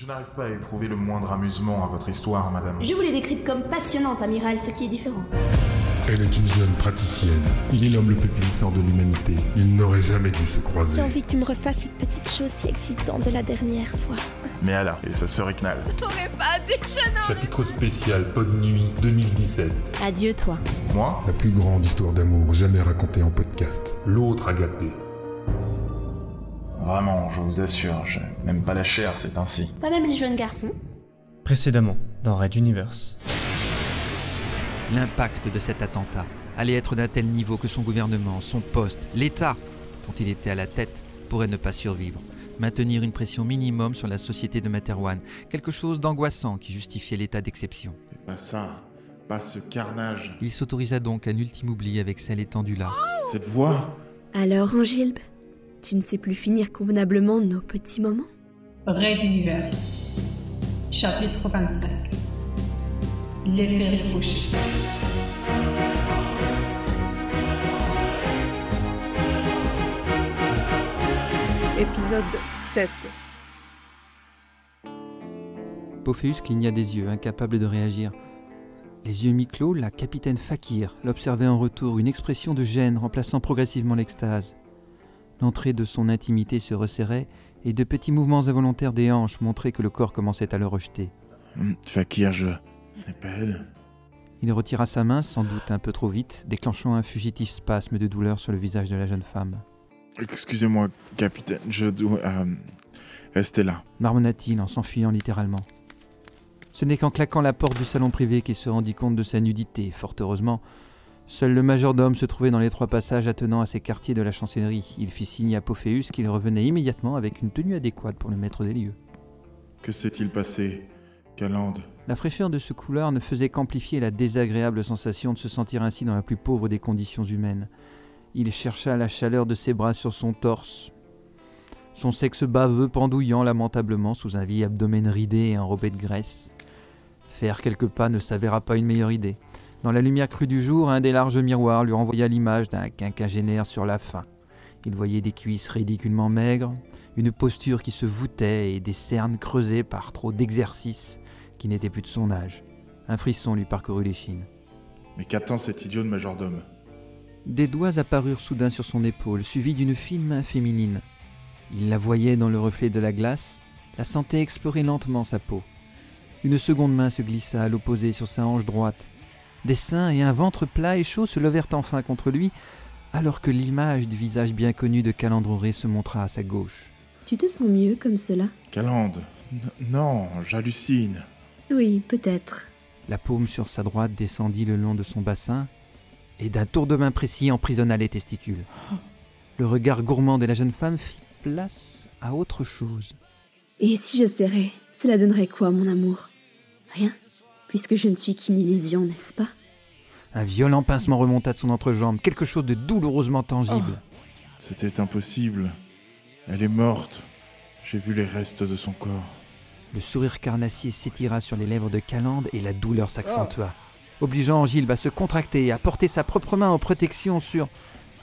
Je n'arrive pas à éprouver le moindre amusement à votre histoire, madame. Je vous l'ai décrite comme passionnante, amiral, ce qui est différent. Elle est une jeune praticienne. Il est l'homme le plus puissant de l'humanité. Ils n'auraient jamais dû se J'ai croiser. envie que tu me refasses cette petite chose si excitante de la dernière fois. Mais Allah et sa sœur Iknal. T'aurais pas jeune homme Chapitre spécial Pod Nuit 2017. Adieu, toi. Moi? La plus grande histoire d'amour jamais racontée en podcast. L'autre agapé. Vraiment, je vous assure, je n'aime pas la chair, c'est ainsi. Pas même les jeunes garçons Précédemment, dans Red Universe. L'impact de cet attentat allait être d'un tel niveau que son gouvernement, son poste, l'État dont il était à la tête pourrait ne pas survivre. Maintenir une pression minimum sur la société de Materwan, quelque chose d'angoissant qui justifiait l'état d'exception. C'est pas ça, pas ce carnage. Il s'autorisa donc un ultime oubli avec celle étendue là. Cette voix Alors, Angilbe, tu ne sais plus finir convenablement nos petits moments? Raid Universe. Chapitre 25. L'effet reproché. Épisode 7. Pophéus cligna des yeux, incapable de réagir. Les yeux mi-clos, la capitaine Fakir l'observait en retour, une expression de gêne remplaçant progressivement l'extase. L'entrée de son intimité se resserrait et de petits mouvements involontaires des hanches montraient que le corps commençait à le rejeter. Hum, Fakir, je. Ce n'est pas elle. Il retira sa main, sans doute un peu trop vite, déclenchant un fugitif spasme de douleur sur le visage de la jeune femme. Excusez-moi, capitaine, je dois. euh, rester là. marmonna-t-il en s'enfuyant littéralement. Ce n'est qu'en claquant la porte du salon privé qu'il se rendit compte de sa nudité, fort heureusement. Seul le majordome se trouvait dans les trois passages attenant à ses quartiers de la chancellerie. Il fit signe à Pophéus qu'il revenait immédiatement avec une tenue adéquate pour le maître des lieux. Que s'est-il passé, Calande La fraîcheur de ce couloir ne faisait qu'amplifier la désagréable sensation de se sentir ainsi dans la plus pauvre des conditions humaines. Il chercha la chaleur de ses bras sur son torse, son sexe baveux pendouillant lamentablement sous un vieil abdomen ridé et enrobé de graisse. Faire quelques pas ne s'avéra pas une meilleure idée. Dans la lumière crue du jour, un des larges miroirs lui renvoya l'image d'un quinquagénaire sur la faim. Il voyait des cuisses ridiculement maigres, une posture qui se voûtait et des cernes creusées par trop d'exercice qui n'était plus de son âge. Un frisson lui parcourut l'échine. Mais qu'attend cet idiot de majordome? Des doigts apparurent soudain sur son épaule, suivis d'une fine main féminine. Il la voyait dans le reflet de la glace, la sentait explorer lentement sa peau. Une seconde main se glissa à l'opposé sur sa hanche droite. Des seins et un ventre plat et chaud se levèrent enfin contre lui, alors que l'image du visage bien connu de Calandroré se montra à sa gauche. Tu te sens mieux comme cela? Calande N- Non, j'hallucine. Oui, peut-être. La paume sur sa droite descendit le long de son bassin et d'un tour de main précis emprisonna les testicules. Le regard gourmand de la jeune femme fit place à autre chose. Et si je serrais, cela donnerait quoi, mon amour? Rien, puisque je ne suis qu'une illusion, n'est-ce pas? Un violent pincement remonta de son entrejambe, quelque chose de douloureusement tangible. C'était impossible. Elle est morte. J'ai vu les restes de son corps. Le sourire carnassier s'étira sur les lèvres de Calande et la douleur s'accentua, obligeant Angilbe à se contracter et à porter sa propre main en protection sur.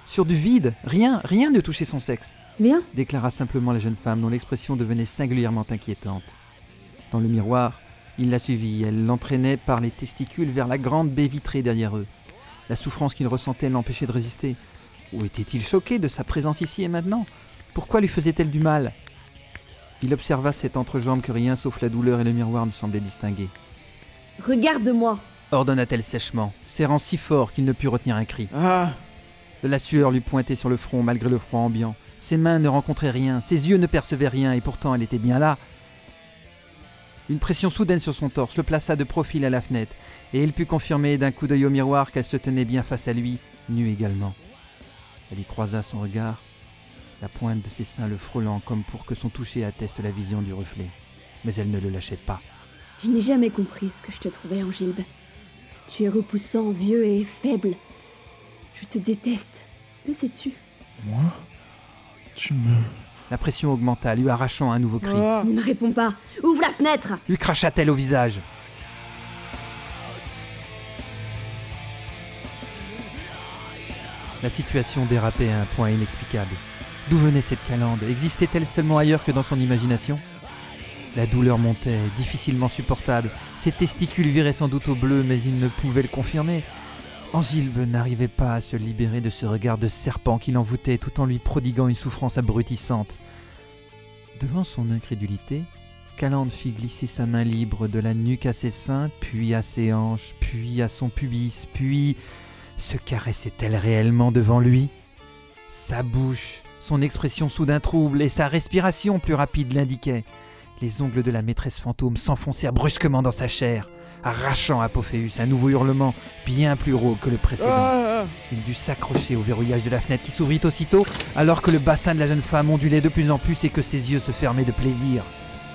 sur du vide. Rien, rien ne touchait son sexe. Viens, déclara simplement la jeune femme dont l'expression devenait singulièrement inquiétante. Dans le miroir, il la suivit, elle l'entraînait par les testicules vers la grande baie vitrée derrière eux. La souffrance qu'il ressentait l'empêchait de résister. Ou était-il choqué de sa présence ici et maintenant? Pourquoi lui faisait-elle du mal? Il observa cette entrejambe que rien sauf la douleur et le miroir ne semblaient distinguer. regarde-moi Ordonna-t-elle sèchement, serrant si fort qu'il ne put retenir un cri. Ah De la sueur lui pointait sur le front malgré le froid ambiant. Ses mains ne rencontraient rien, ses yeux ne percevaient rien, et pourtant elle était bien là. Une pression soudaine sur son torse le plaça de profil à la fenêtre, et il put confirmer d'un coup d'œil au miroir qu'elle se tenait bien face à lui, nue également. Elle y croisa son regard, la pointe de ses seins le frôlant comme pour que son toucher atteste la vision du reflet. Mais elle ne le lâchait pas. Je n'ai jamais compris ce que je te trouvais, Angilbe. Tu es repoussant, vieux et faible. Je te déteste. Le sais-tu? Moi? Tu me. La pression augmenta, lui arrachant un nouveau cri. Ne me réponds pas Ouvre la fenêtre Lui cracha-t-elle au visage La situation dérapait à un point inexplicable. D'où venait cette calande Existait-elle seulement ailleurs que dans son imagination? La douleur montait, difficilement supportable. Ses testicules viraient sans doute au bleu, mais il ne pouvait le confirmer. Angilbe n'arrivait pas à se libérer de ce regard de serpent qui l'envoûtait tout en lui prodiguant une souffrance abrutissante. Devant son incrédulité, Calande fit glisser sa main libre de la nuque à ses seins, puis à ses hanches, puis à son pubis, puis se caressait-elle réellement devant lui? Sa bouche, son expression soudain trouble et sa respiration plus rapide l'indiquaient. Les ongles de la maîtresse fantôme s'enfoncèrent brusquement dans sa chair, arrachant à Pophéus un nouveau hurlement bien plus rauque que le précédent. Ah Il dut s'accrocher au verrouillage de la fenêtre qui s'ouvrit aussitôt, alors que le bassin de la jeune femme ondulait de plus en plus et que ses yeux se fermaient de plaisir.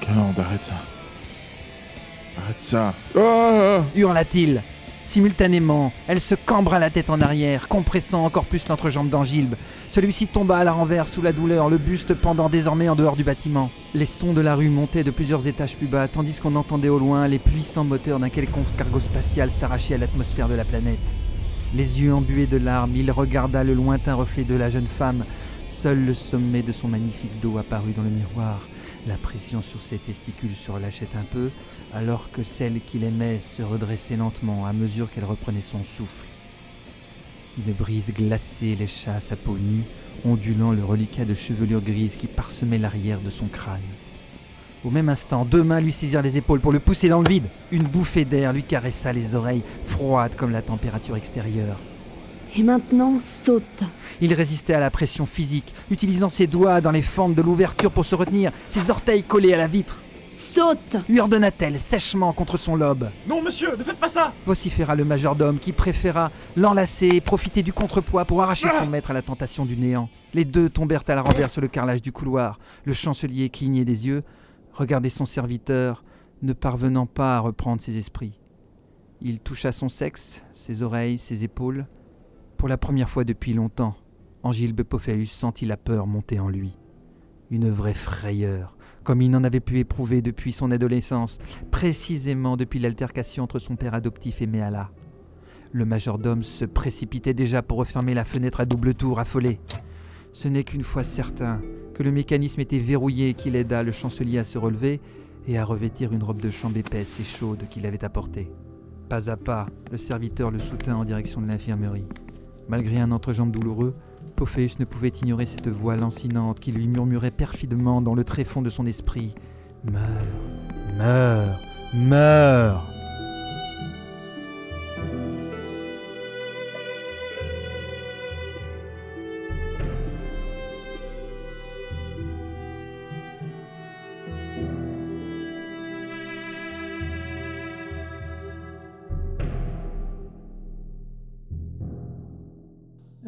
Calande, arrête ça. Arrête ça. Ah Hurla-t-il. Simultanément, elle se cambra la tête en arrière, compressant encore plus l'entrejambe d'Angilbe. Celui-ci tomba à la renverse sous la douleur, le buste pendant désormais en dehors du bâtiment. Les sons de la rue montaient de plusieurs étages plus bas, tandis qu'on entendait au loin les puissants moteurs d'un quelconque cargo spatial s'arracher à l'atmosphère de la planète. Les yeux embués de larmes, il regarda le lointain reflet de la jeune femme. Seul le sommet de son magnifique dos apparut dans le miroir. La pression sur ses testicules se relâchait un peu, alors que celle qu'il aimait se redressait lentement à mesure qu'elle reprenait son souffle. Une brise glacée lécha sa peau nue, ondulant le reliquat de chevelure grise qui parsemait l'arrière de son crâne. Au même instant, deux mains lui saisirent les épaules pour le pousser dans le vide. Une bouffée d'air lui caressa les oreilles, froides comme la température extérieure. Et maintenant, saute. Il résistait à la pression physique, utilisant ses doigts dans les fentes de l'ouverture pour se retenir, ses orteils collés à la vitre. Saute Lui ordonna-t-elle sèchement contre son lobe. Non, monsieur, ne faites pas ça vociféra le majordome qui préféra l'enlacer et profiter du contrepoids pour arracher son maître à la tentation du néant. Les deux tombèrent à la renverse sur le carrelage du couloir. Le chancelier clignait des yeux, regardait son serviteur, ne parvenant pas à reprendre ses esprits. Il toucha son sexe, ses oreilles, ses épaules. Pour la première fois depuis longtemps, Angilbe Pophéus sentit la peur monter en lui. Une vraie frayeur, comme il n'en avait pu éprouver depuis son adolescence, précisément depuis l'altercation entre son père adoptif et Méala. Le majordome se précipitait déjà pour refermer la fenêtre à double tour, affolé. Ce n'est qu'une fois certain que le mécanisme était verrouillé qu'il aida le chancelier à se relever et à revêtir une robe de chambre épaisse et chaude qu'il avait apportée. Pas à pas, le serviteur le soutint en direction de l'infirmerie. Malgré un entrejambe douloureux, Pophéus ne pouvait ignorer cette voix lancinante qui lui murmurait perfidement dans le tréfonds de son esprit. Meurs, meurs, meurs